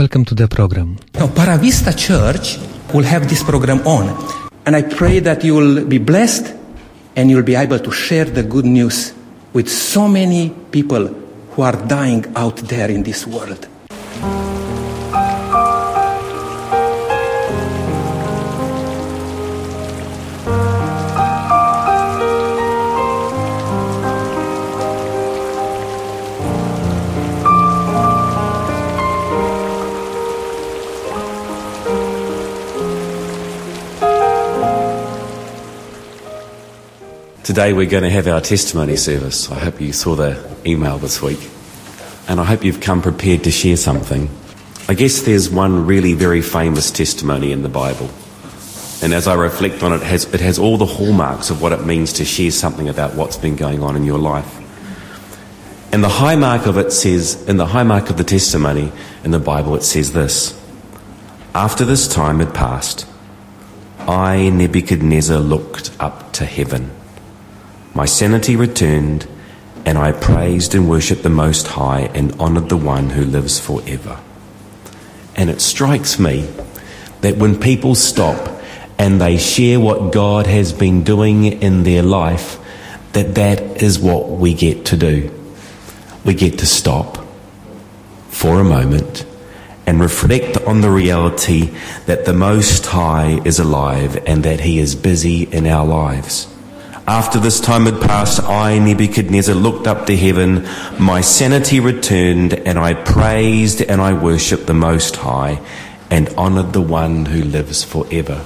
Welcome to the program. Now, Paravista Church will have this program on. And I pray that you will be blessed and you'll be able to share the good news with so many people who are dying out there in this world. Today we're going to have our testimony service. I hope you saw the email this week. And I hope you've come prepared to share something. I guess there's one really very famous testimony in the Bible. And as I reflect on it, it has, it has all the hallmarks of what it means to share something about what's been going on in your life. And the high mark of it says, in the high mark of the testimony in the Bible, it says this After this time had passed, I, Nebuchadnezzar, looked up to heaven. My sanity returned, and I praised and worshipped the Most High and honoured the one who lives forever. And it strikes me that when people stop and they share what God has been doing in their life, that that is what we get to do. We get to stop for a moment and reflect on the reality that the Most High is alive and that He is busy in our lives. After this time had passed, I, Nebuchadnezzar, looked up to heaven. My sanity returned, and I praised and I worshipped the Most High and honoured the one who lives forever.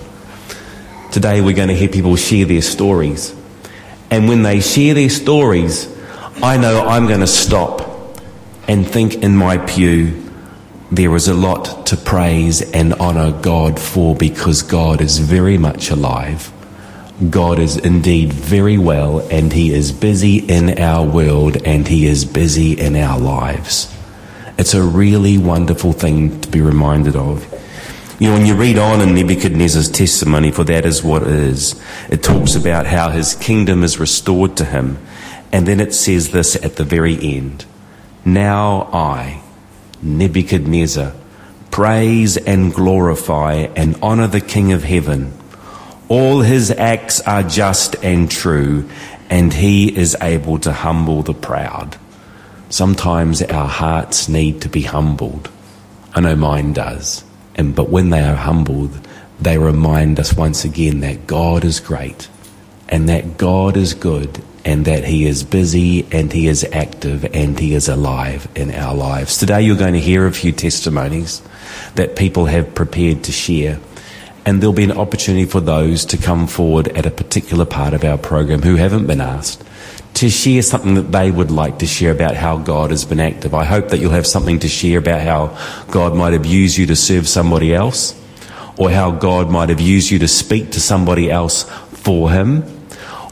Today, we're going to hear people share their stories. And when they share their stories, I know I'm going to stop and think in my pew, there is a lot to praise and honour God for because God is very much alive. God is indeed very well, and He is busy in our world, and He is busy in our lives. It's a really wonderful thing to be reminded of. You know, when you read on in Nebuchadnezzar's testimony, for that is what it is, it talks about how his kingdom is restored to him. And then it says this at the very end Now I, Nebuchadnezzar, praise and glorify and honor the King of heaven all his acts are just and true, and he is able to humble the proud. Sometimes our hearts need to be humbled. I know mine does. And but when they are humbled, they remind us once again that God is great and that God is good and that he is busy and he is active and he is alive in our lives. Today you're going to hear a few testimonies that people have prepared to share and there'll be an opportunity for those to come forward at a particular part of our program who haven't been asked to share something that they would like to share about how God has been active. I hope that you'll have something to share about how God might have used you to serve somebody else, or how God might have used you to speak to somebody else for Him,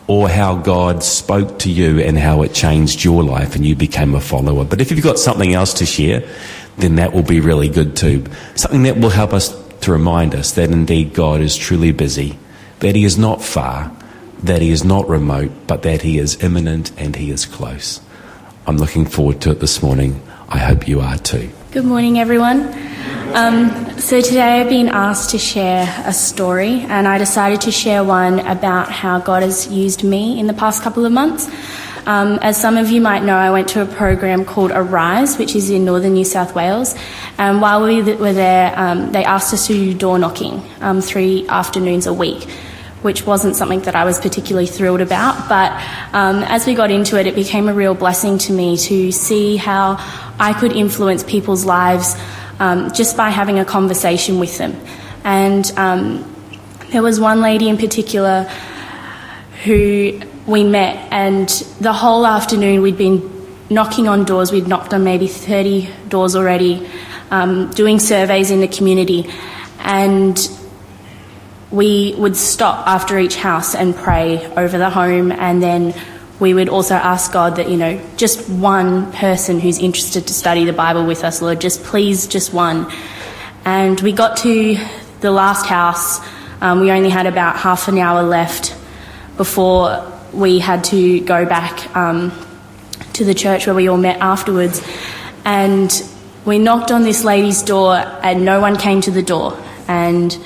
or how God spoke to you and how it changed your life and you became a follower. But if you've got something else to share, then that will be really good too. Something that will help us to remind us that indeed God is truly busy, that He is not far, that He is not remote, but that He is imminent and He is close. I'm looking forward to it this morning. I hope you are too. Good morning, everyone. Um, so, today I've been asked to share a story, and I decided to share one about how God has used me in the past couple of months. Um, as some of you might know, I went to a program called Arise, which is in northern New South Wales. And while we were there, um, they asked us to do door knocking um, three afternoons a week, which wasn't something that I was particularly thrilled about. But um, as we got into it, it became a real blessing to me to see how I could influence people's lives um, just by having a conversation with them. And um, there was one lady in particular who we met, and the whole afternoon we'd been knocking on doors. We'd knocked on maybe 30 doors already, um, doing surveys in the community, and we would stop after each house and pray over the home, and then we would also ask God that, you know, just one person who's interested to study the Bible with us, Lord, just please, just one. And we got to the last house. Um, we only had about half an hour left before we had to go back um, to the church where we all met afterwards. And we knocked on this lady's door and no one came to the door. And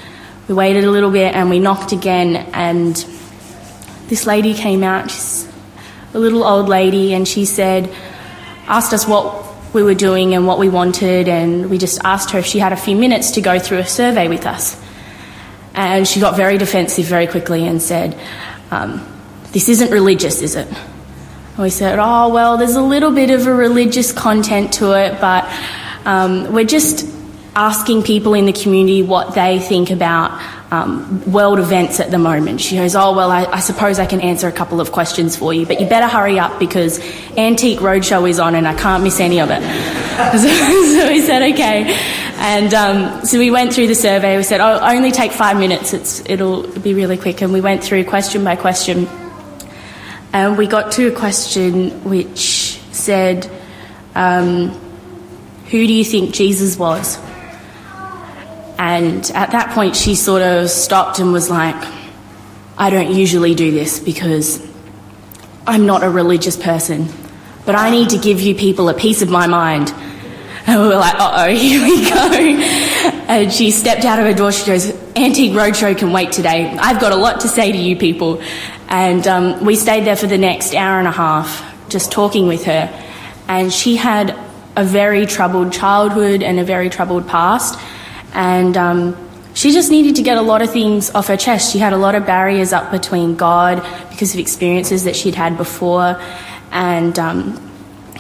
we waited a little bit and we knocked again and this lady came out. She's a little old lady and she said, asked us what we were doing and what we wanted, and we just asked her if she had a few minutes to go through a survey with us. And she got very defensive very quickly and said, um, This isn't religious, is it? And we said, Oh, well, there's a little bit of a religious content to it, but um, we're just asking people in the community what they think about um, world events at the moment. She goes, Oh, well, I, I, suppose I can answer a couple of questions for you, but you better hurry up because Antique Roadshow is on and I can't miss any of it. so, so, we said, Okay. And um, so we went through the survey. We said, Oh, only take five minutes, it's, it'll be really quick. And we went through question by question. And we got to a question which said, um, Who do you think Jesus was? And at that point, she sort of stopped and was like, I don't usually do this because I'm not a religious person, but I need to give you people a piece of my mind. And we were like, uh oh, here we go. And she stepped out of her door. She goes, Antique Roadshow can wait today. I've got a lot to say to you people. And um, we stayed there for the next hour and a half, just talking with her. And she had a very troubled childhood and a very troubled past and um, she just needed to get a lot of things off her chest. She had a lot of barriers up between God because of experiences that she'd had before, and um,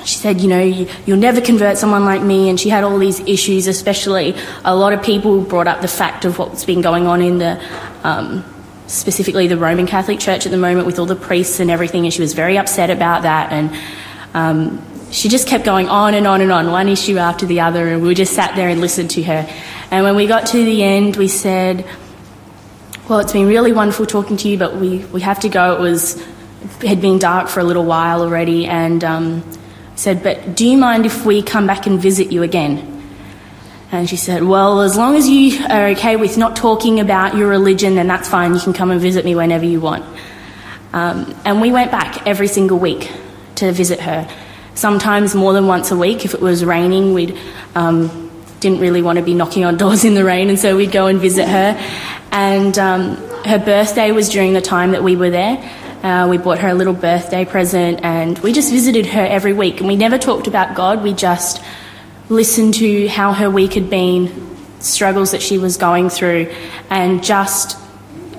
she said, you know, you, will never convert someone like me. And she had all these issues, especially a lot of people brought up the fact of what's been going on in the, um, specifically the Roman Catholic Church at the moment with all the priests and everything. And she was very upset about that. And um, she just kept going on and on and on, one issue after the other. And we just sat there and listened to her. And when we got to the end, we said, Well, it's been really wonderful talking to you, but we, we have to go. It was it had been dark for a little while already, and um, said, But do you mind if we come back and visit you again? And she said, Well, as long as you are okay with not talking about your religion, then that's fine. You can come and visit me whenever you want. Um, and we went back every single week to visit her. Sometimes more than once a week. If it was raining, we'd um, didn't really want to be knocking on doors in the rain, and so we'd go and visit her. And um, her birthday was during the time that we were there. Uh, we bought her a little birthday present, and we just visited her every week. And we never talked about God, we just listened to how her week had been, struggles that she was going through, and just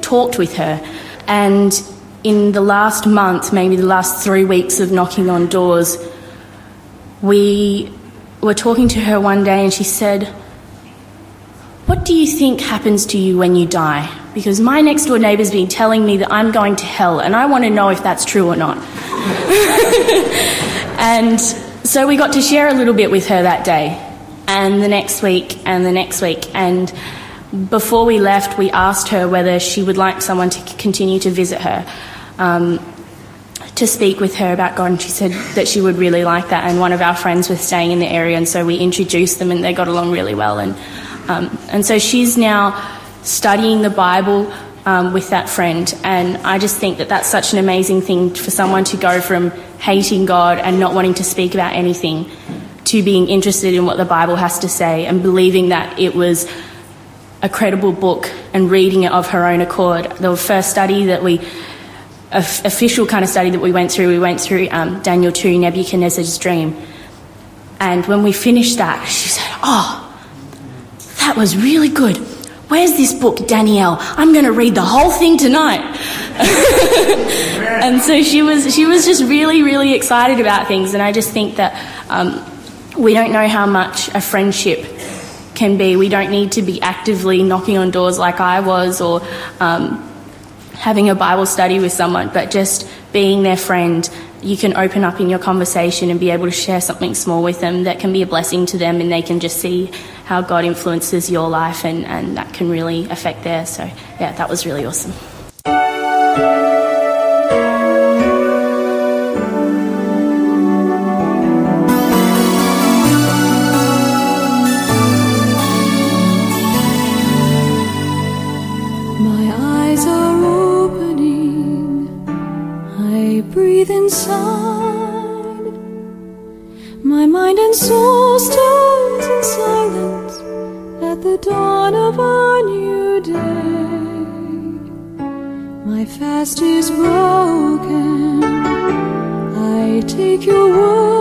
talked with her. And in the last month, maybe the last three weeks of knocking on doors, we were talking to her one day and she said, What do you think happens to you when you die? Because my next door neighbour's been telling me that I'm going to hell and I want to know if that's true or not. and so we got to share a little bit with her that day and the next week and the next week. And before we left, we asked her whether she would like someone to continue to visit her. Um, to speak with her about God, and she said that she would really like that. And one of our friends was staying in the area, and so we introduced them, and they got along really well. And um, and so she's now studying the Bible um, with that friend, and I just think that that's such an amazing thing for someone to go from hating God and not wanting to speak about anything to being interested in what the Bible has to say and believing that it was a credible book and reading it of her own accord. The first study that we official kind of study that we went through, we went through um, Daniel 2, Nebuchadnezzar's dream. And when we finished that, she said, Oh, that was really good. Where's this book, Danielle? I'm going to read the whole thing tonight. and so she was, she was just really, really excited about things. And I just think that um, we don't know how much a friendship can be. We don't need to be actively knocking on doors like I was or um, having a Bible study with someone, but just being their friend, you can open up in your conversation and be able to share something small with them that can be a blessing to them and they can just see how God influences your life and, and that can really affect theirs. So, yeah, that was really awesome. My fast is broken. I take your word.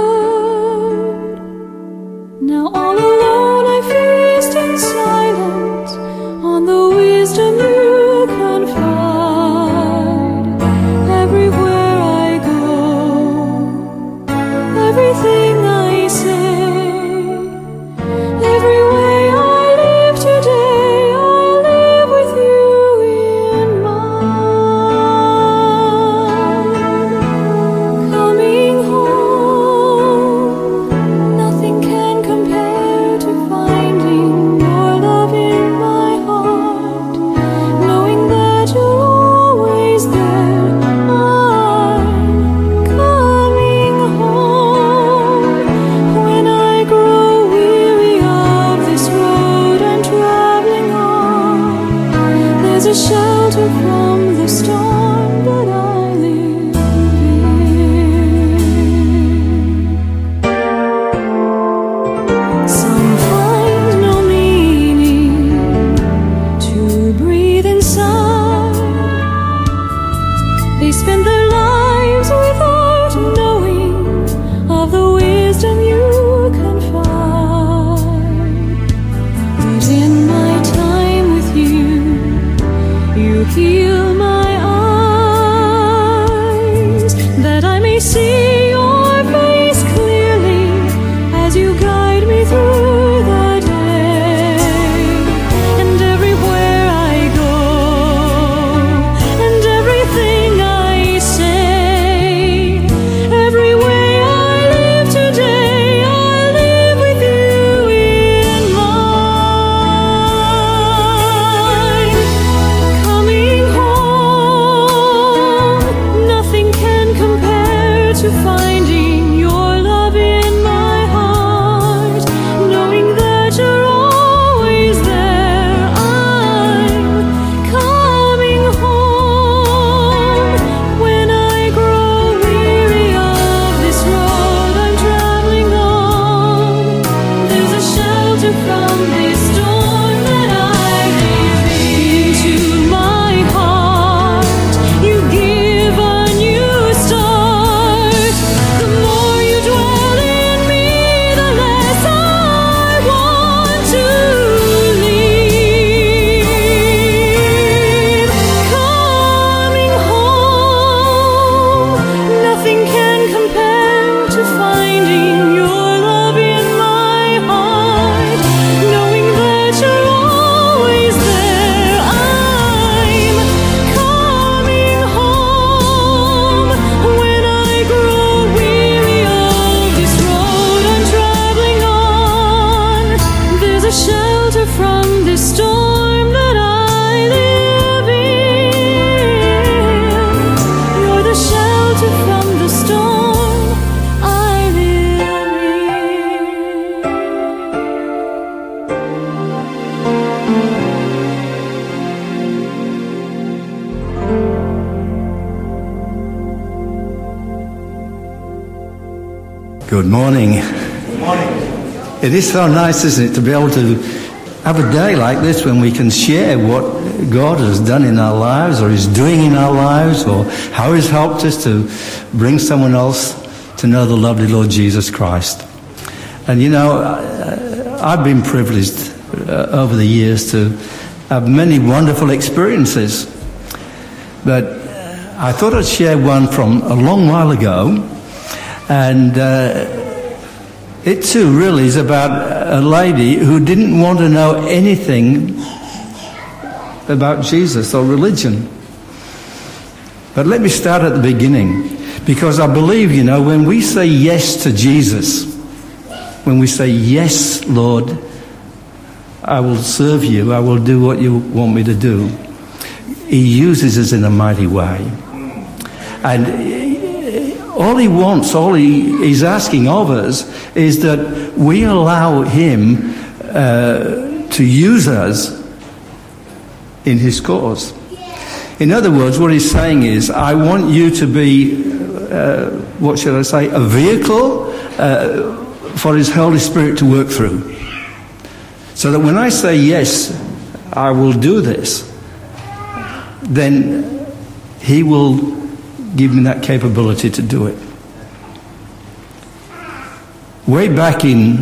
They spend their It is so nice, isn't it, to be able to have a day like this when we can share what God has done in our lives or is doing in our lives or how He's helped us to bring someone else to know the lovely Lord Jesus Christ. And you know, I've been privileged uh, over the years to have many wonderful experiences. But uh, I thought I'd share one from a long while ago. And uh, it too really is about a lady who didn't want to know anything about Jesus or religion. But let me start at the beginning. Because I believe, you know, when we say yes to Jesus, when we say, Yes, Lord, I will serve you, I will do what you want me to do, He uses us in a mighty way. And all he wants, all he is asking of us, is that we allow him uh, to use us in his cause. In other words, what he's saying is, I want you to be, uh, what should I say, a vehicle uh, for His Holy Spirit to work through. So that when I say, yes, I will do this, then He will give me that capability to do it. Way back in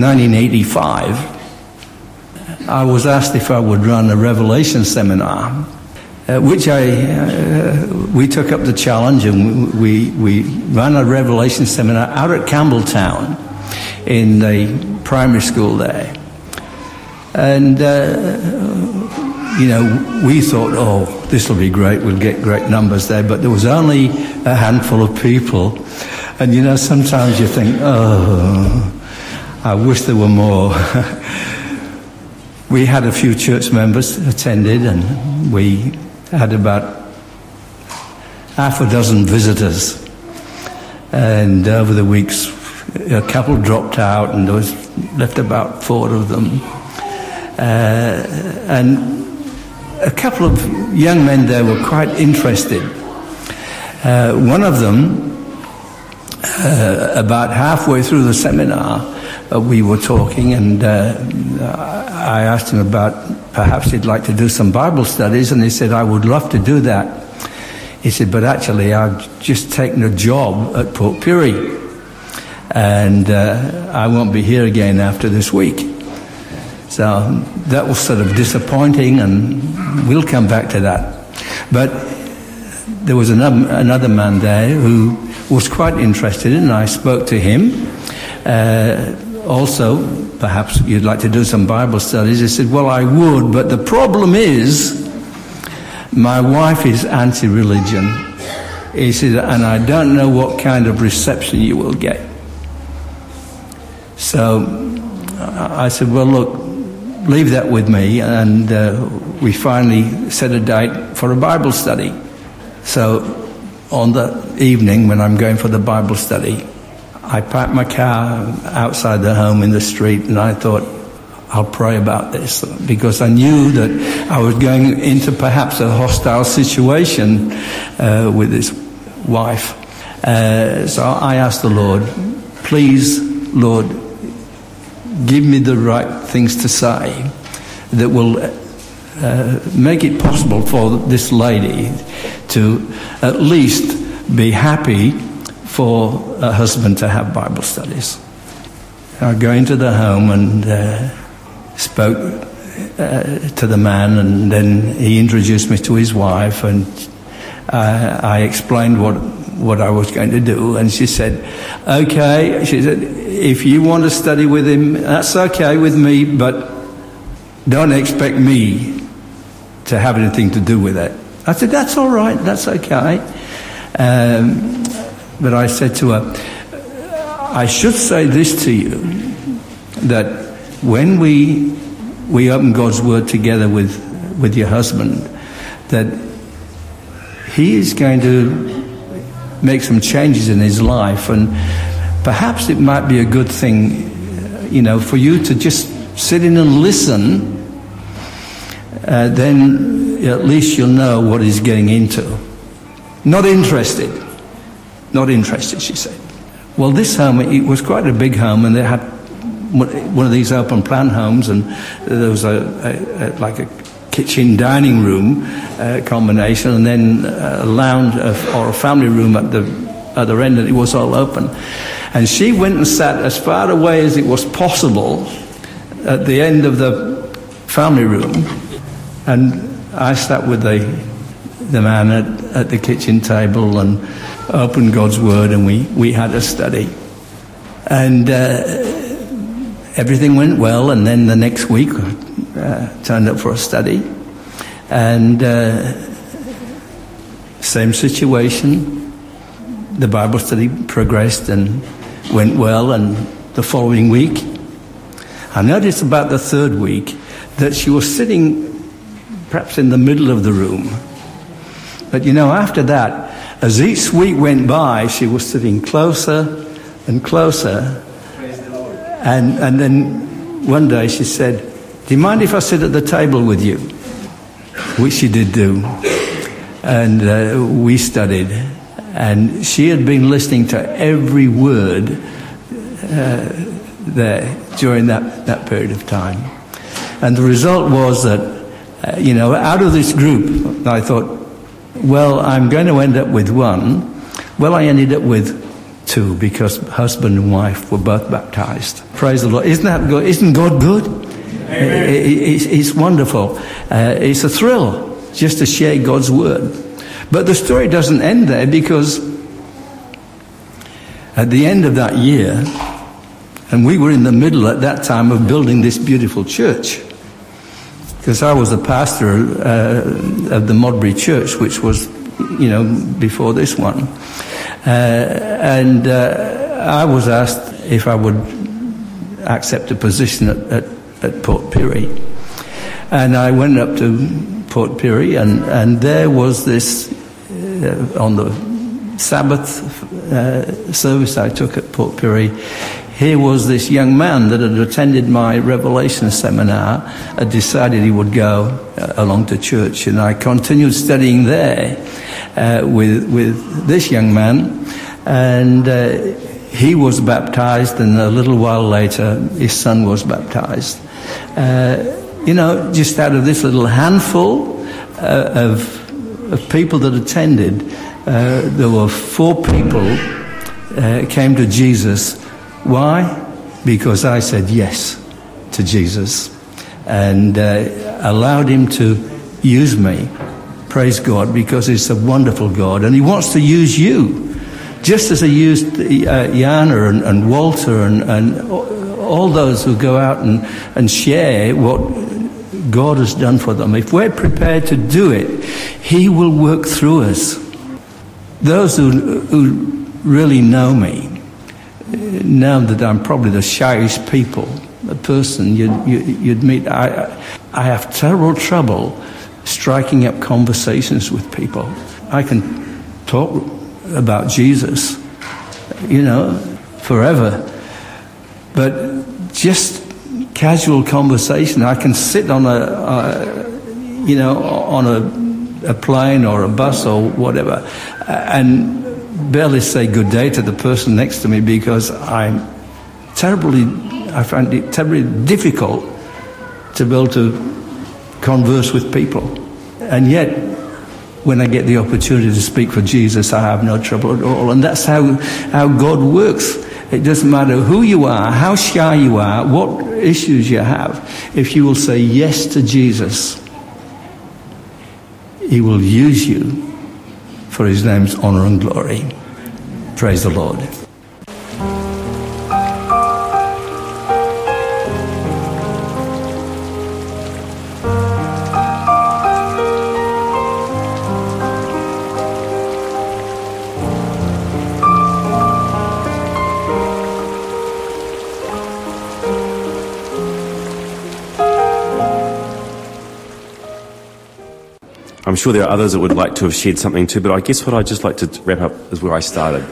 1985, I was asked if I would run a Revelation seminar, uh, which I uh, we took up the challenge and we we ran a Revelation seminar out at Campbelltown in the primary school there, and. Uh, you know, we thought, oh, this will be great, we'll get great numbers there, but there was only a handful of people. And you know, sometimes you think, oh, I wish there were more. we had a few church members attended, and we had about half a dozen visitors. And over the weeks, a couple dropped out, and there was left about four of them. Uh, and a couple of young men there were quite interested. Uh, one of them, uh, about halfway through the seminar, uh, we were talking, and uh, I asked him about perhaps he'd like to do some Bible studies, and he said, I would love to do that. He said, but actually, I've just taken a job at Port Pirie, and uh, I won't be here again after this week. So that was sort of disappointing, and we'll come back to that. But there was another, another man there who was quite interested, and I spoke to him. Uh, also, perhaps you'd like to do some Bible studies. He said, Well, I would, but the problem is my wife is anti religion. He said, And I don't know what kind of reception you will get. So I said, Well, look, leave that with me, and uh, we finally set a date for a Bible study. So on the evening when I'm going for the Bible study, I parked my car outside the home in the street, and I thought, I'll pray about this because I knew that I was going into perhaps a hostile situation uh, with his wife. Uh, so I asked the Lord, please, Lord, give me the right things to say that will uh, make it possible for this lady to at least be happy for a husband to have Bible studies. I go into the home and uh, spoke uh, to the man, and then he introduced me to his wife, and uh, I explained what what I was going to do, and she said, "Okay." She said, "If you want to study with him, that's okay with me, but don't expect me to have anything to do with it." I said, "That's all right. That's okay." Um, but I said to her, "I should say this to you that when we we open God's word together with with your husband, that he is going to make some changes in his life. And perhaps it might be a good thing, you know, for you to just sit in and listen. Uh, then at least you'll know what he's getting into. Not interested. Not interested, she said. Well, this home, it was quite a big home, and they had one of these open plan homes, and there was a, a, a like a kitchen dining room uh, combination, and then a lounge or a family room at the other end, and it was all open. And she went and sat as far away as it was possible at the end of the family room, and I sat with the the man at, at the kitchen table and opened God's Word, and we, we had a study. And uh, everything went well, and then the next week uh, turned up for a study. And uh, same situation. The Bible study progressed and went well, and the following week, I noticed about the third week that she was sitting perhaps in the middle of the room. But you know, after that, as each week went by, she was sitting closer and closer. And, and then one day she said, Do you mind if I sit at the table with you? Which she did do. And uh, we studied. And she had been listening to every word uh, there during that, that period of time. And the result was that, uh, you know, out of this group, I thought, well, I'm going to end up with one. Well, I ended up with two because husband and wife were both baptized. Praise the Lord. Isn't that good? Isn't God good? It's, it's, wonderful. Uh, it's a thrill just to share God's word. But the story doesn't end there because at the end of that year, and we were in the middle at that time of building this beautiful church. Because I was a pastor uh, of the Modbury Church, which was, you know, before this one. Uh, and uh, I was asked if I would accept a position at, at, at Port Pirie. And I went up to Port Pirie, and, and there was this, uh, on the Sabbath uh, service I took at Port Pirie, here was this young man that had attended my Revelation seminar, had decided he would go uh, along to church, and I continued studying there with with this young man, and uh, he was baptized, and a little while later, his son was baptized. Uh, you know, just out of this little handful uh, of of people that attended, uh, there were four people came to Jesus why? Because I said yes to Jesus and uh, allowed him to use me. Praise God, because he's a wonderful God and he wants to use you. Just as he used uh, Jana and, and Walter and, and all those who go out and, and share what God has done for them. If we're prepared to do it, He will work through us. Those who, who really know me now that I'm probably the shyest people, person you'd, you'd meet, I, I have terrible trouble striking up conversations with people. I can talk about Jesus, you know, forever. But just casual conversation, I can sit on a, a you know, on a, a plane or a bus or whatever, and barely say good day to the person next to me because I'm terribly, I find it terribly difficult to be able to converse with people. And yet, when I get the opportunity to speak for Jesus, I have no trouble at all. And that's how, how God works. It doesn't matter who you are, how shy you are, what issues you have. If you will say yes to Jesus, He will use you for his name's honor and glory. Praise the Lord. Sure there are others that would like to have shared something too, but I guess what I'd just like to wrap up is where I started.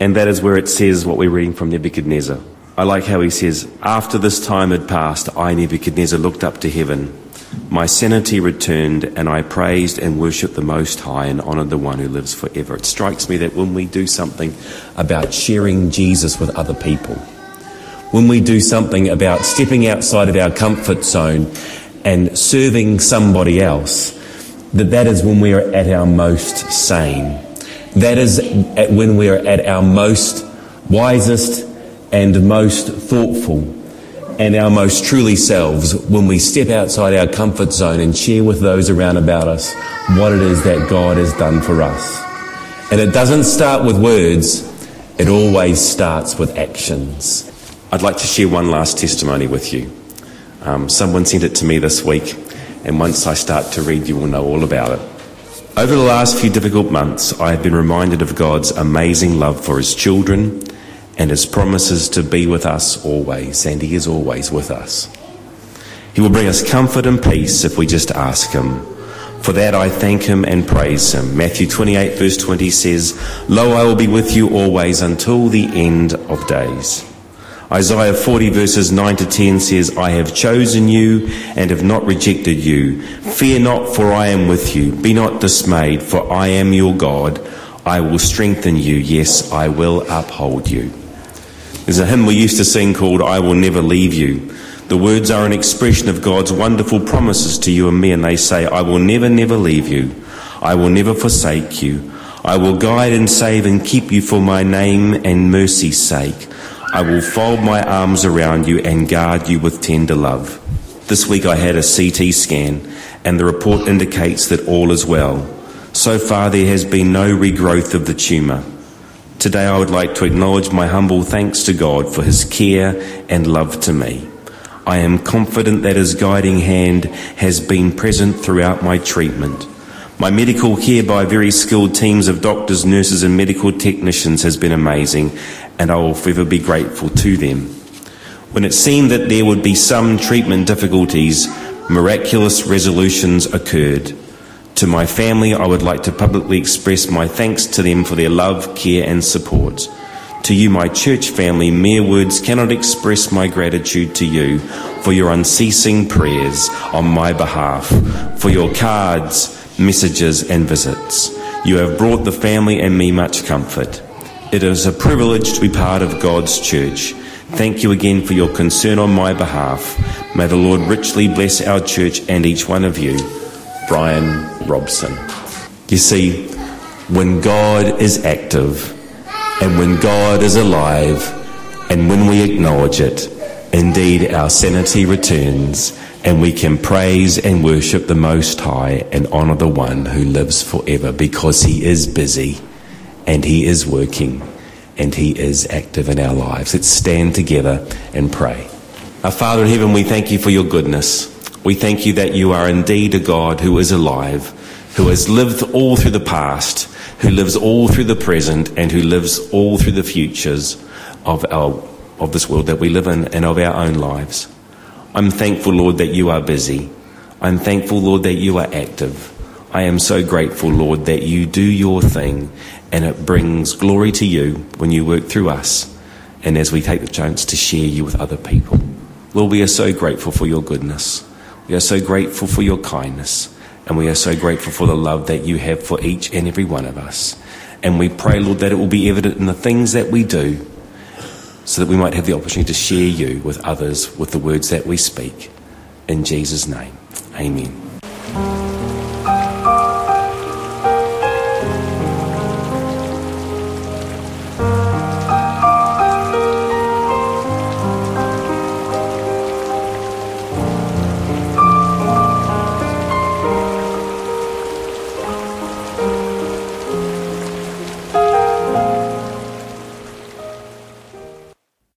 And that is where it says what we're reading from Nebuchadnezzar. I like how he says, After this time had passed, I, Nebuchadnezzar, looked up to heaven. My sanity returned, and I praised and worshipped the Most High and honoured the one who lives forever. It strikes me that when we do something about sharing Jesus with other people, when we do something about stepping outside of our comfort zone and serving somebody else, that that is when we are at our most sane. That is when we are at our most wisest and most thoughtful and our most truly selves when we step outside our comfort zone and share with those around about us what it is that God has done for us. And it doesn't start with words, it always starts with actions. I'd like to share one last testimony with you. Um, someone sent it to me this week and once I start to read, you will know all about it. Over the last few difficult months, I have been reminded of God's amazing love for His children and His promises to be with us always, and He is always with us. He will bring us comfort and peace if we just ask Him. For that I thank Him and praise Him. Matthew 28 verse 20 says, Lo, I will be with you always until the end of days. Isaiah 40 verses 9 to 10 says, I have chosen you and have not rejected you. Fear not, for I am with you. Be not dismayed, for I am your God. I will strengthen you. Yes, I will uphold you. There's a hymn we used to sing called I Will Never Leave You. The words are an expression of God's wonderful promises to you and me, and they say, I will never, never leave you. I will never forsake you. I will guide and save and keep you for my name and mercy's sake. I will fold my arms around you and guard you with tender love. This week I had a CT scan, and the report indicates that all is well. So far, there has been no regrowth of the tumour. Today, I would like to acknowledge my humble thanks to God for his care and love to me. I am confident that his guiding hand has been present throughout my treatment. My medical care by very skilled teams of doctors, nurses, and medical technicians has been amazing, and I will forever be grateful to them. When it seemed that there would be some treatment difficulties, miraculous resolutions occurred. To my family, I would like to publicly express my thanks to them for their love, care, and support. To you, my church family, mere words cannot express my gratitude to you for your unceasing prayers on my behalf, for your cards, messages, and visits. You have brought the family and me much comfort. It is a privilege to be part of God's church. Thank you again for your concern on my behalf. May the Lord richly bless our church and each one of you. Brian Robson. You see, when God is active and when God is alive and when we acknowledge it, indeed our sanity returns and we can praise and worship the Most High and honour the one who lives forever because he is busy and he is working and he is active in our lives. Let's stand together and pray. Our Father in heaven, we thank you for your goodness. We thank you that you are indeed a God who is alive, who has lived all through the past, who lives all through the present, and who lives all through the futures of our of this world that we live in and of our own lives. I'm thankful, Lord, that you are busy. I'm thankful, Lord, that you are active. I am so grateful, Lord, that you do your thing and it brings glory to you when you work through us and as we take the chance to share you with other people. Lord, we are so grateful for your goodness. We are so grateful for your kindness. And we are so grateful for the love that you have for each and every one of us. And we pray, Lord, that it will be evident in the things that we do so that we might have the opportunity to share you with others with the words that we speak. In Jesus' name, amen.